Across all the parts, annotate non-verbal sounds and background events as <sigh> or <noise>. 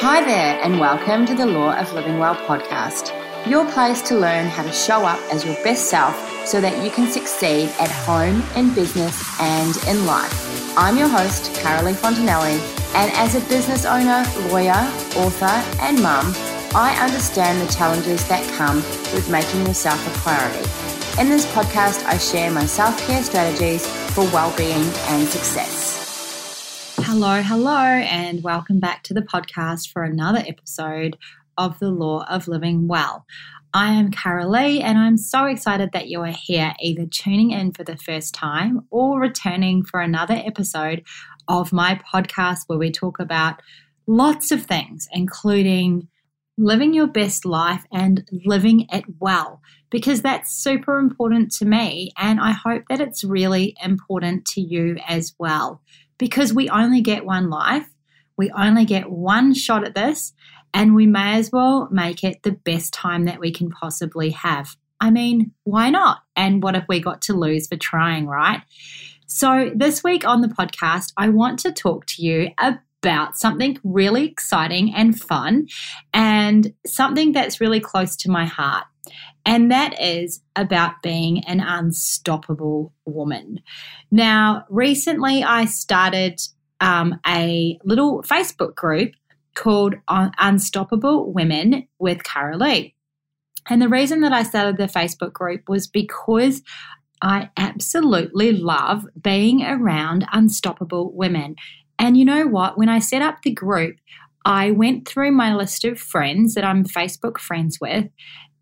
Hi there, and welcome to the Law of Living Well podcast, your place to learn how to show up as your best self so that you can succeed at home, in business, and in life. I'm your host, Carolee Fontanelli, and as a business owner, lawyer, author, and mum, I understand the challenges that come with making yourself a priority. In this podcast, I share my self care strategies for well being and success. Hello, hello, and welcome back to the podcast for another episode of the Law of Living Well. I am Carolee, and I'm so excited that you are here, either tuning in for the first time or returning for another episode of my podcast where we talk about lots of things, including living your best life and living it well, because that's super important to me. And I hope that it's really important to you as well because we only get one life. We only get one shot at this, and we may as well make it the best time that we can possibly have. I mean, why not? And what have we got to lose for trying, right? So, this week on the podcast, I want to talk to you about something really exciting and fun and something that's really close to my heart. And that is about being an unstoppable woman. Now, recently I started um, a little Facebook group called Unstoppable Women with Carolee. And the reason that I started the Facebook group was because I absolutely love being around unstoppable women. And you know what? When I set up the group, I went through my list of friends that I'm Facebook friends with,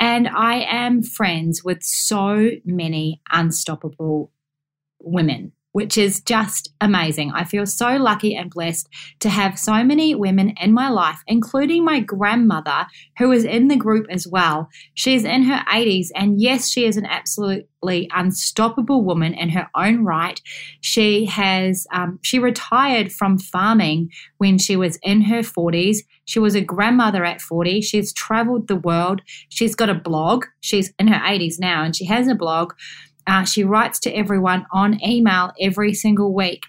and I am friends with so many unstoppable women which is just amazing. I feel so lucky and blessed to have so many women in my life, including my grandmother, who is in the group as well. She's in her 80s, and yes, she is an absolutely unstoppable woman in her own right. She has um, she retired from farming when she was in her 40s. She was a grandmother at 40. She's traveled the world. She's got a blog. She's in her 80s now, and she has a blog uh, she writes to everyone on email every single week.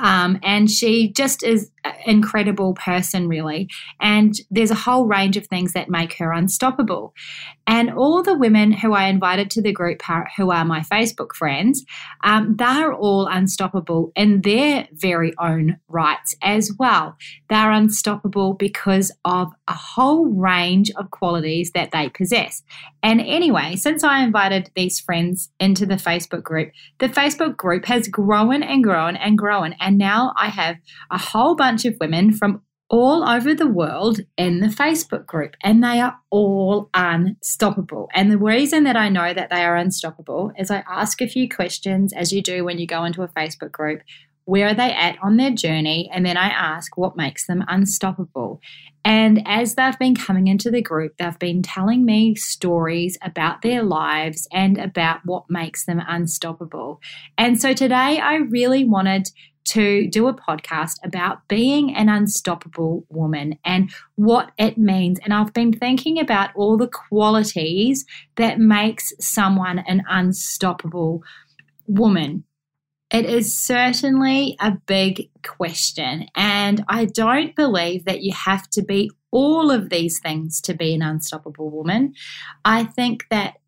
Um, and she just is incredible person, really. And there's a whole range of things that make her unstoppable. And all the women who I invited to the group, who are my Facebook friends, um, they're all unstoppable in their very own rights as well. They're unstoppable because of a whole range of qualities that they possess. And anyway, since I invited these friends into the Facebook group, the Facebook group has grown and grown and grown. And now I have a whole bunch of women from all over the world in the Facebook group, and they are all unstoppable. And the reason that I know that they are unstoppable is I ask a few questions, as you do when you go into a Facebook group. Where are they at on their journey? And then I ask what makes them unstoppable. And as they've been coming into the group, they've been telling me stories about their lives and about what makes them unstoppable. And so today I really wanted to do a podcast about being an unstoppable woman and what it means. And I've been thinking about all the qualities that makes someone an unstoppable woman. It is certainly a big question, and I don't believe that you have to be all of these things to be an unstoppable woman. I think that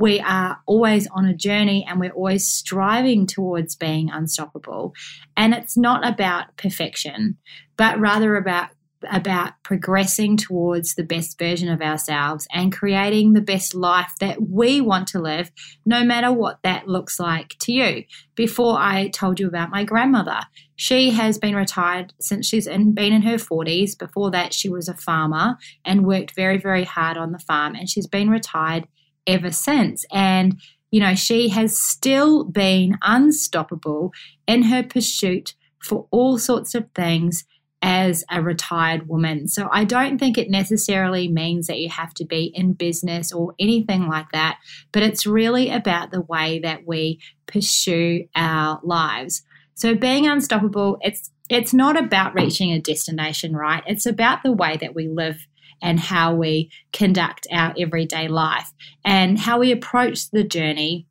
we are always on a journey and we're always striving towards being unstoppable. And it's not about perfection, but rather about about progressing towards the best version of ourselves and creating the best life that we want to live, no matter what that looks like to you. Before I told you about my grandmother, she has been retired since she's in, been in her 40s. Before that, she was a farmer and worked very, very hard on the farm, and she's been retired ever since. And, you know, she has still been unstoppable in her pursuit for all sorts of things as a retired woman. So I don't think it necessarily means that you have to be in business or anything like that, but it's really about the way that we pursue our lives. So being unstoppable, it's it's not about reaching a destination, right? It's about the way that we live and how we conduct our everyday life and how we approach the journey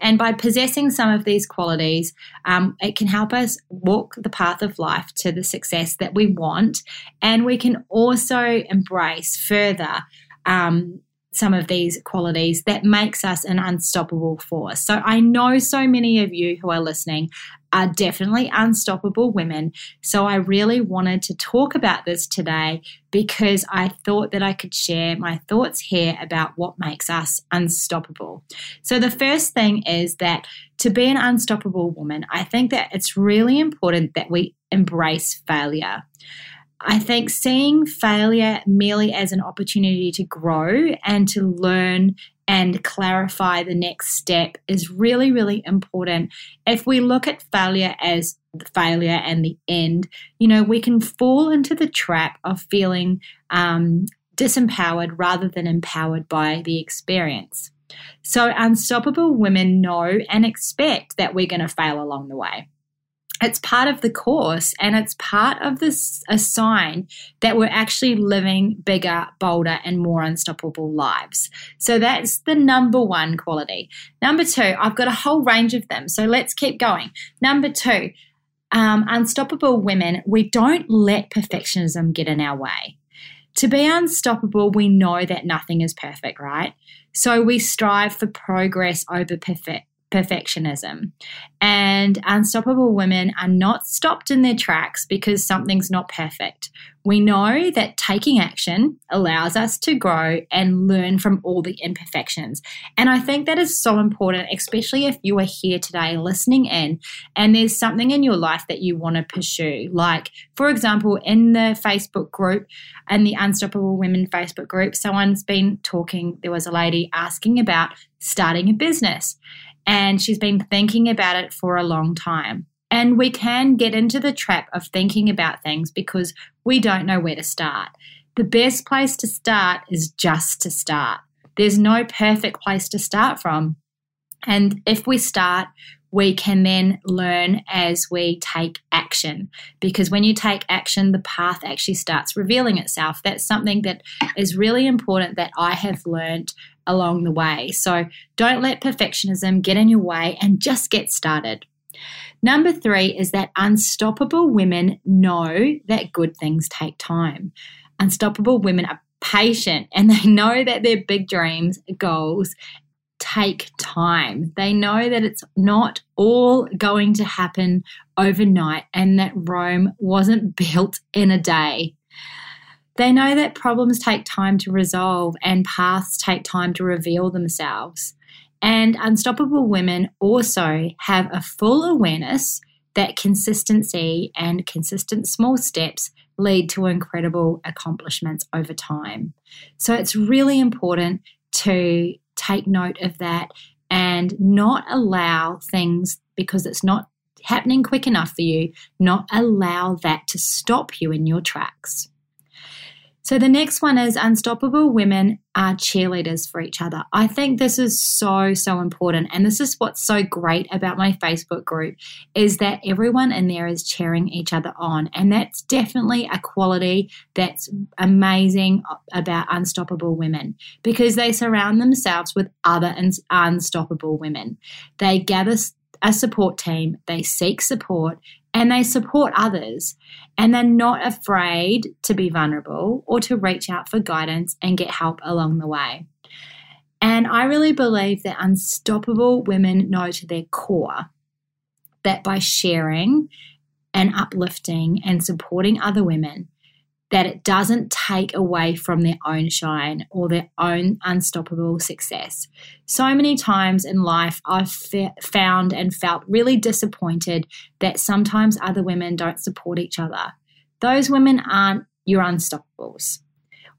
And by possessing some of these qualities, um, it can help us walk the path of life to the success that we want. And we can also embrace further um, some of these qualities that makes us an unstoppable force. So I know so many of you who are listening are definitely unstoppable women. So I really wanted to talk about this today because I thought that I could share my thoughts here about what makes us unstoppable. So the first thing is that to be an unstoppable woman, I think that it's really important that we embrace failure. I think seeing failure merely as an opportunity to grow and to learn and clarify the next step is really, really important. If we look at failure as the failure and the end, you know, we can fall into the trap of feeling um, disempowered rather than empowered by the experience. So, unstoppable women know and expect that we're going to fail along the way it's part of the course and it's part of this a sign that we're actually living bigger bolder and more unstoppable lives. So that's the number one quality. Number two i've got a whole range of them so let's keep going. Number two um, unstoppable women we don't let perfectionism get in our way. To be unstoppable we know that nothing is perfect right? So we strive for progress over perfect perfectionism. And unstoppable women are not stopped in their tracks because something's not perfect. We know that taking action allows us to grow and learn from all the imperfections. And I think that is so important, especially if you are here today listening in and there's something in your life that you want to pursue. Like, for example, in the Facebook group, and the Unstoppable Women Facebook group, someone's been talking, there was a lady asking about starting a business and she's been thinking about it for a long time. And we can get into the trap of thinking about things because we don't know where to start. The best place to start is just to start. There's no perfect place to start from. And if we start, we can then learn as we take action. Because when you take action, the path actually starts revealing itself. That's something that is really important that I have learned along the way. So don't let perfectionism get in your way and just get started. Number three is that unstoppable women know that good things take time. Unstoppable women are patient and they know that their big dreams, goals, take time. They know that it's not all going to happen overnight and that Rome wasn't <laughs> built in a day. They know that problems take time to resolve and paths take time to reveal themselves. And Unstoppable Women also have a full awareness that consistency and consistent small steps lead to incredible accomplishments over time. So it's really important to take note of that and not allow things because it's not happening quick enough for you, not allow that to stop you in your tracks. So the next one is unstoppable women are cheerleaders for each other. I think this is so so important and this is what's so great about my Facebook group is that everyone in there is cheering each other on and that's definitely a quality that's amazing about unstoppable women because they surround themselves with other unstoppable women. They gather a support team, they seek support, and they support others. And they're not afraid to be vulnerable or to reach out for guidance and get help along the way. And I really believe that unstoppable women know to their core that by sharing and uplifting and supporting other women, that it doesn't take away from their own shine or their own unstoppable success. So many times in life, I've found and felt really disappointed that sometimes other women don't support each other. Those women aren't your unstoppables.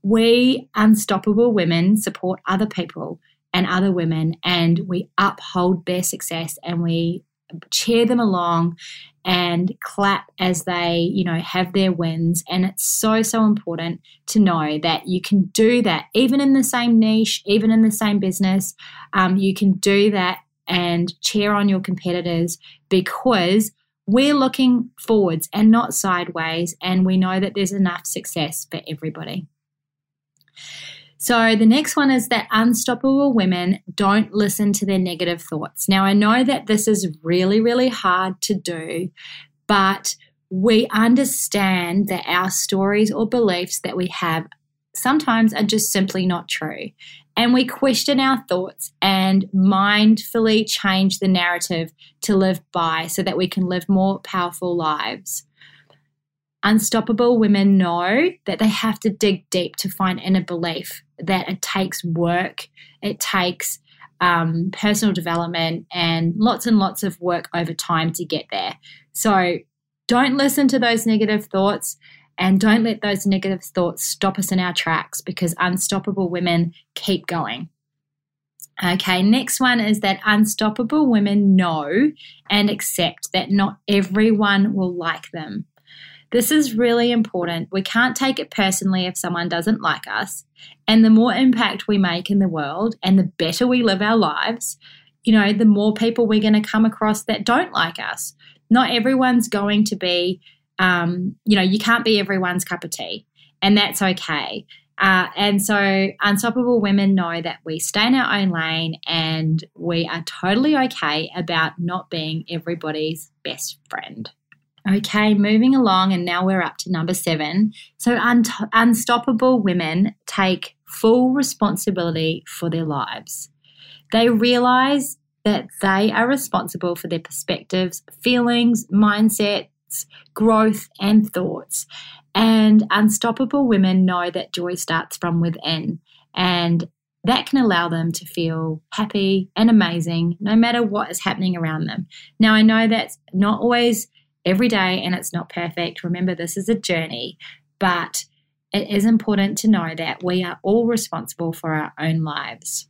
We unstoppable women support other people and other women, and we uphold their success and we cheer them along and clap as they, you know, have their wins. And it's so, so important to know that you can do that even in the same niche, even in the same business. Um, you can do that and cheer on your competitors because we're looking forwards and not sideways. And we know that there's enough success for everybody. So the next one is that unstoppable women don't listen to their negative thoughts. Now, I know that this is really, really hard to do, but we understand that our stories or beliefs that we have sometimes are just simply not true. And we question our thoughts and mindfully change the narrative to live by so that we can live more powerful lives. Unstoppable women know that they have to dig deep to find inner belief, that it takes work, it takes um, personal development, and lots and lots of work over time to get there. So don't listen to those negative thoughts and don't let those negative thoughts stop us in our tracks because unstoppable women keep going. Okay, next one is that unstoppable women know and accept that not everyone will like them. This is really important. We can't take it personally if someone doesn't like us. And the more impact we make in the world and the better we live our lives, you know, the more people we're going to come across that don't like us. Not everyone's going to be um, you know, you can't be everyone's cup of tea, and that's okay. Uh, and so, unstoppable women know that we stay in our own lane and we are totally okay about not being everybody's best friend. Okay, moving along, and now we're up to number seven. So, un- unstoppable women take full responsibility for their lives. They realize that they are responsible for their perspectives, feelings, mindsets, growth, and thoughts. And unstoppable women know that joy starts from within. And that can allow them to feel happy and amazing no matter what is happening around them. Now, I know that's not always every day and it's not perfect. Remember, this is a journey, but it is important to know that we are all responsible for our own lives.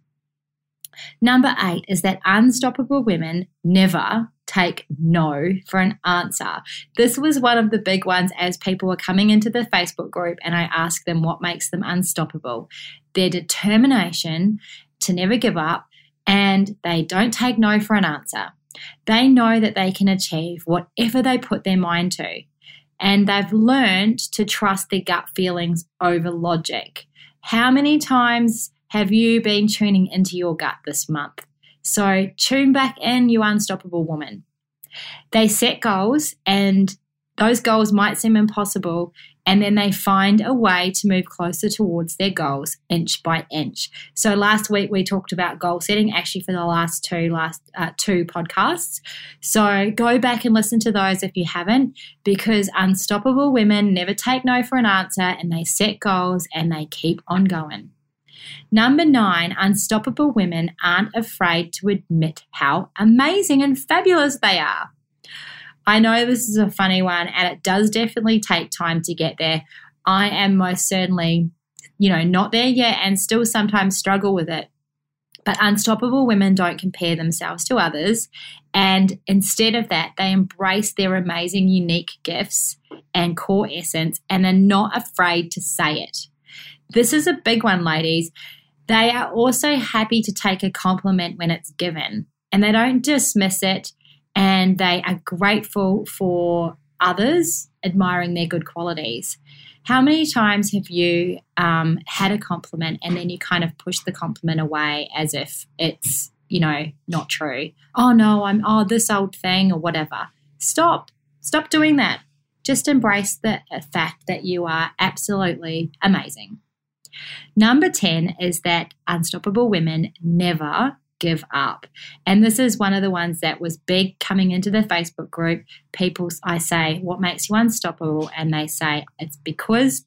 Number eight is that unstoppable women never take no for an answer. This was one of the big ones as people were coming into the Facebook group and I asked them what makes them unstoppable. Their determination to never give up and they don't take no for an answer. They know that they can achieve whatever they put their mind to. And they've learned to trust their gut feelings over logic. How many times have you been tuning into your gut this month? So tune back in, you unstoppable woman. They set goals, and those goals might seem impossible, and then they find a way to move closer towards their goals inch by inch. So last week we talked about goal setting actually for the last two last uh, two podcasts. So go back and listen to those if you haven't because unstoppable women never take no for an answer and they set goals and they keep on going. Number nine, unstoppable women aren't afraid to admit how amazing and fabulous they are. I know this is a funny one and it does definitely take time to get there. I am most certainly, you know, not there yet and still sometimes struggle with it. But unstoppable women don't compare themselves to others. And instead of that, they embrace their amazing, unique gifts and core essence and are not afraid to say it. This is a big one, ladies. They are also happy to take a compliment when it's given and they don't dismiss it and they are grateful for others admiring their good qualities. How many times have you um, had a compliment and then you kind of push the compliment away as if it's, you know, not true? Oh no, I'm, oh, this old thing or whatever. Stop. Stop doing that. Just embrace the fact that you are absolutely amazing. Number 10 is that unstoppable women never give up. And this is one of the ones that was big coming into the Facebook group. People, I say, what makes you unstoppable? And they say, it's because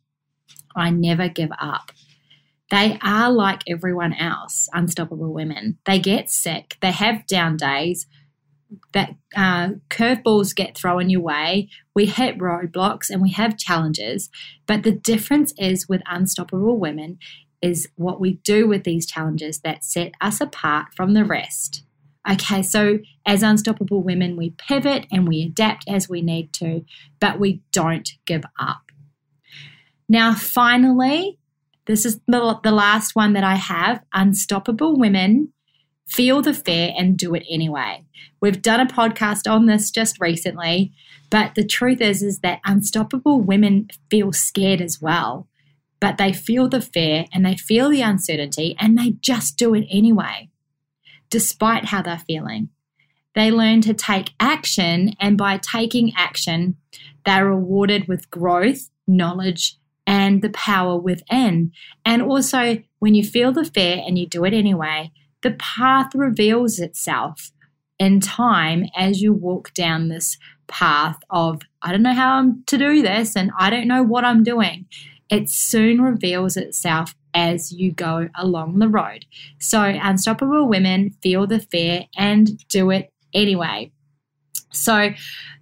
I never give up. They are like everyone else, unstoppable women. They get sick, they have down days, that uh, curveballs get thrown your way. We hit roadblocks and we have challenges. But the difference is with unstoppable women is what we do with these challenges that set us apart from the rest. Okay, so as unstoppable women, we pivot and we adapt as we need to, but we don't give up. Now, finally, this is the, last one that I have unstoppable women feel the fear and do it anyway. We've done a podcast on this just recently, but the truth is is that unstoppable women feel scared as well. But they feel the fear and they feel the uncertainty and they just do it anyway, despite how they're feeling. They learn to take action, and by taking action, they're rewarded with growth, knowledge, and the power within. And also, when you feel the fear and you do it anyway, the path reveals itself in time as you walk down this path of, I don't know how I'm to do this and I don't know what I'm doing. It soon reveals itself as you go along the road. So, unstoppable women feel the fear and do it anyway. So,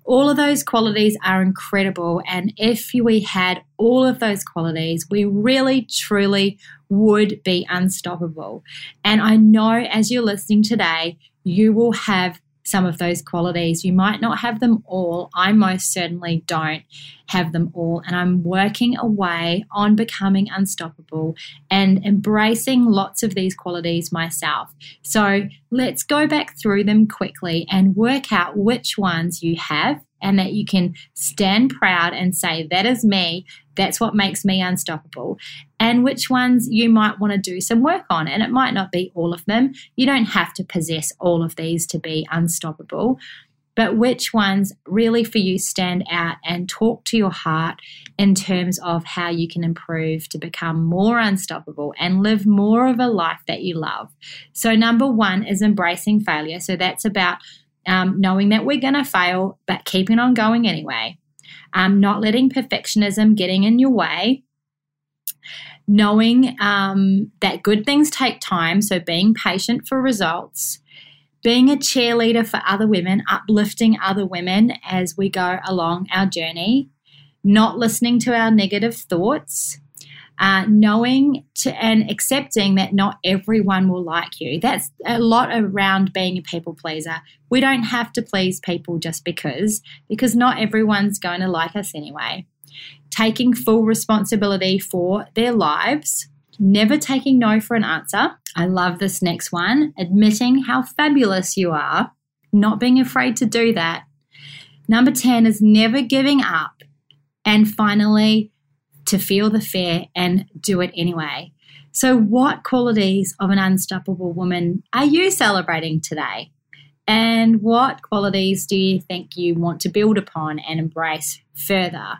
all of those qualities are incredible. And if we had all of those qualities, we really, truly would be unstoppable. And I know as you're listening today, you will have some of those qualities. You might not have them all. I most certainly don't have them all. And I'm working away on becoming unstoppable and embracing lots of these qualities myself. So let's go back through them quickly and work out which ones you have and that you can stand proud and say, That is me. That's what makes me unstoppable. And which ones you might want to do some work on. And it might not be all of them. You don't have to possess all of these to be unstoppable. But which ones really for you stand out and talk to your heart in terms of how you can improve to become more unstoppable and live more of a life that you love. So, number one is embracing failure. So, that's about um, knowing that we're going to fail, but keeping on going anyway. Um, not letting perfectionism getting in your way. Knowing um, that good things take time, so being patient for results. Being a cheerleader for other women, uplifting other women as we go along our journey. Not listening to our negative thoughts uh, knowing to and accepting that not everyone will like you. That's a lot around being a people pleaser. We don't have to please people just because, because not everyone's going to like us anyway. Taking full responsibility for their lives, never taking no for an answer. I love this next one. Admitting how fabulous you are, not being afraid to do that. Number 10 is never giving up. And finally, to feel the fear and do it anyway. So, what qualities of an unstoppable woman are you celebrating today? And what qualities do you think you want to build upon and embrace further?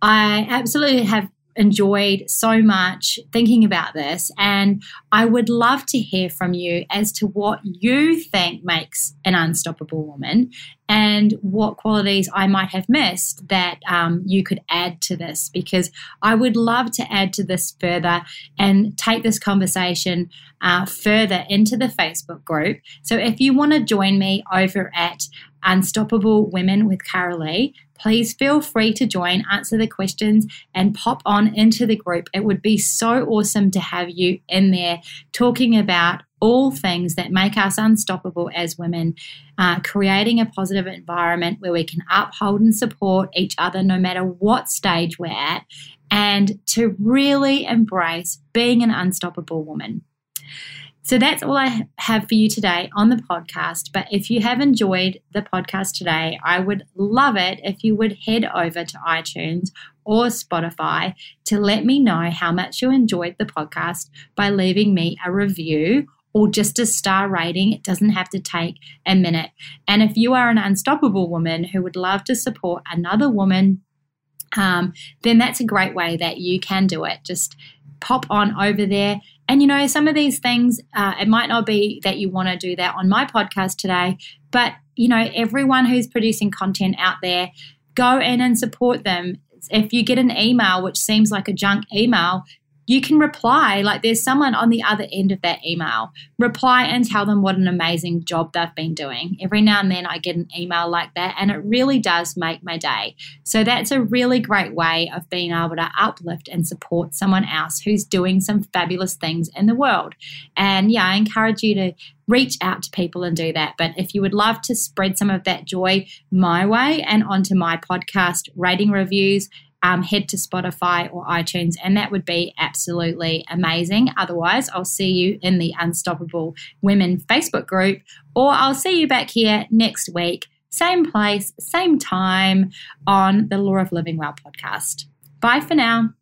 I absolutely have enjoyed so much thinking about this. And I would love to hear from you as to what you think makes an unstoppable woman and what qualities I might have missed that um, you could add to this because I would love to add to this further and take this conversation uh, further into the Facebook group. So if you want to join me over at Unstoppable Women with Carolee, please feel free to join, answer the questions, and pop on into the group. It would be so awesome to have you in there talking about all things that make us unstoppable as women, uh, creating a positive environment where we can uphold and support each other no matter what stage we're at, and to really embrace being an unstoppable woman. So that's all I have for you today on the podcast. But if you have enjoyed the podcast today, I would love it if you would head over to iTunes or Spotify to let me know how much you enjoyed the podcast by leaving me a review or just a star rating. It doesn't have to take a minute. And if you are an unstoppable woman who would love to support another woman, um, then that's a great way that you can do it. Just pop on over there and you know, some of these things, uh, it might not be that you want to do that on my podcast today, but you know, everyone who's producing content out there, go in and support them. If you get an email which seems like a junk email, you can reply like there's someone on the other end of that email. Reply and tell them what an amazing job they've been doing. Every now and then i get an email like that and it really does make my day. So that's a really great way of being able to uplift and support someone else who's doing some fabulous things in the world. And yeah i encourage you to reach out to people and do that. But if you would love to spread some of that joy my way and onto my podcast rating reviews, um, head to Spotify or iTunes, and that would be absolutely amazing. Otherwise, I'll see you in the Unstoppable Women Facebook group, or I'll see you back here next week, same place, same time on the Law of Living Well podcast. Bye for now.